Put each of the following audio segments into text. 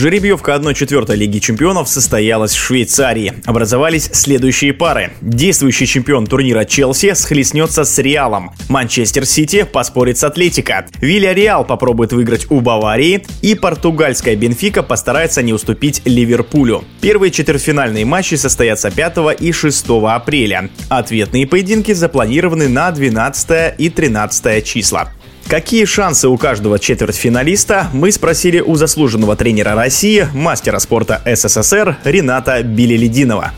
Жеребьевка 1-4 Лиги Чемпионов состоялась в Швейцарии. Образовались следующие пары. Действующий чемпион турнира Челси схлестнется с Реалом. Манчестер Сити поспорит с Атлетико. Вилья Реал попробует выиграть у Баварии. И португальская Бенфика постарается не уступить Ливерпулю. Первые четвертьфинальные матчи состоятся 5 и 6 апреля. Ответные поединки запланированы на 12 и 13 числа. Какие шансы у каждого четвертьфиналиста, мы спросили у заслуженного тренера России, мастера спорта СССР Рената Билелединова.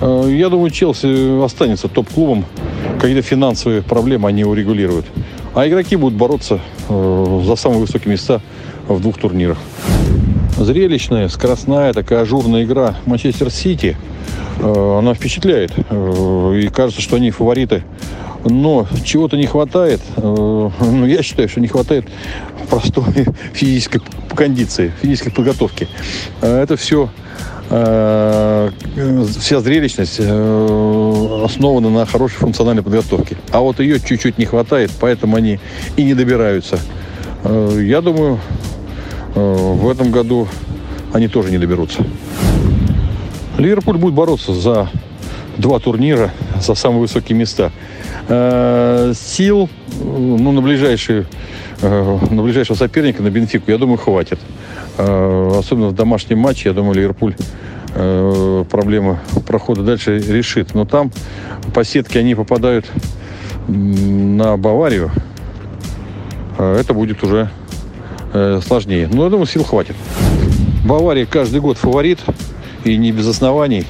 Э, я думаю, Челси останется топ-клубом. Какие-то финансовые проблемы они урегулируют. А игроки будут бороться э, за самые высокие места в двух турнирах. Зрелищная, скоростная, такая ажурная игра Манчестер Сити. Э, она впечатляет. И кажется, что они фавориты но чего-то не хватает. Э, ну, я считаю, что не хватает простой физической кондиции, физической подготовки. Э, это все э, вся зрелищность основана на хорошей функциональной подготовке. А вот ее чуть-чуть не хватает, поэтому они и не добираются. Я думаю, в этом году они тоже не доберутся. Ливерпуль будет бороться за два турнира, за самые высокие места. Э, сил ну, на, ближайшие, э, на ближайшего соперника, на Бенфику, я думаю, хватит. Э, особенно в домашнем матче, я думаю, Ливерпуль проблема прохода дальше решит. Но там по сетке они попадают на Баварию. Это будет уже сложнее. Но я думаю, сил хватит. Бавария каждый год фаворит. И не без оснований.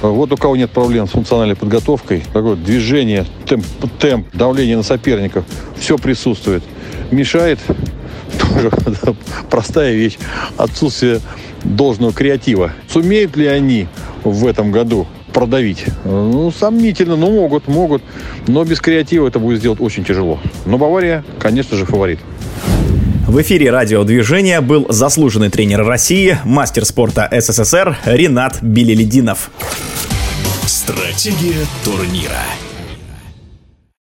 Вот у кого нет проблем с функциональной подготовкой, такое движение, темп, темп давление на соперников, все присутствует. Мешает тоже простая вещь, отсутствие должного креатива. Сумеют ли они в этом году продавить? Ну, сомнительно, но могут, могут. Но без креатива это будет сделать очень тяжело. Но Бавария, конечно же, фаворит. В эфире радиодвижения был заслуженный тренер России, мастер спорта СССР Ренат Белелединов. Стратегия турнира.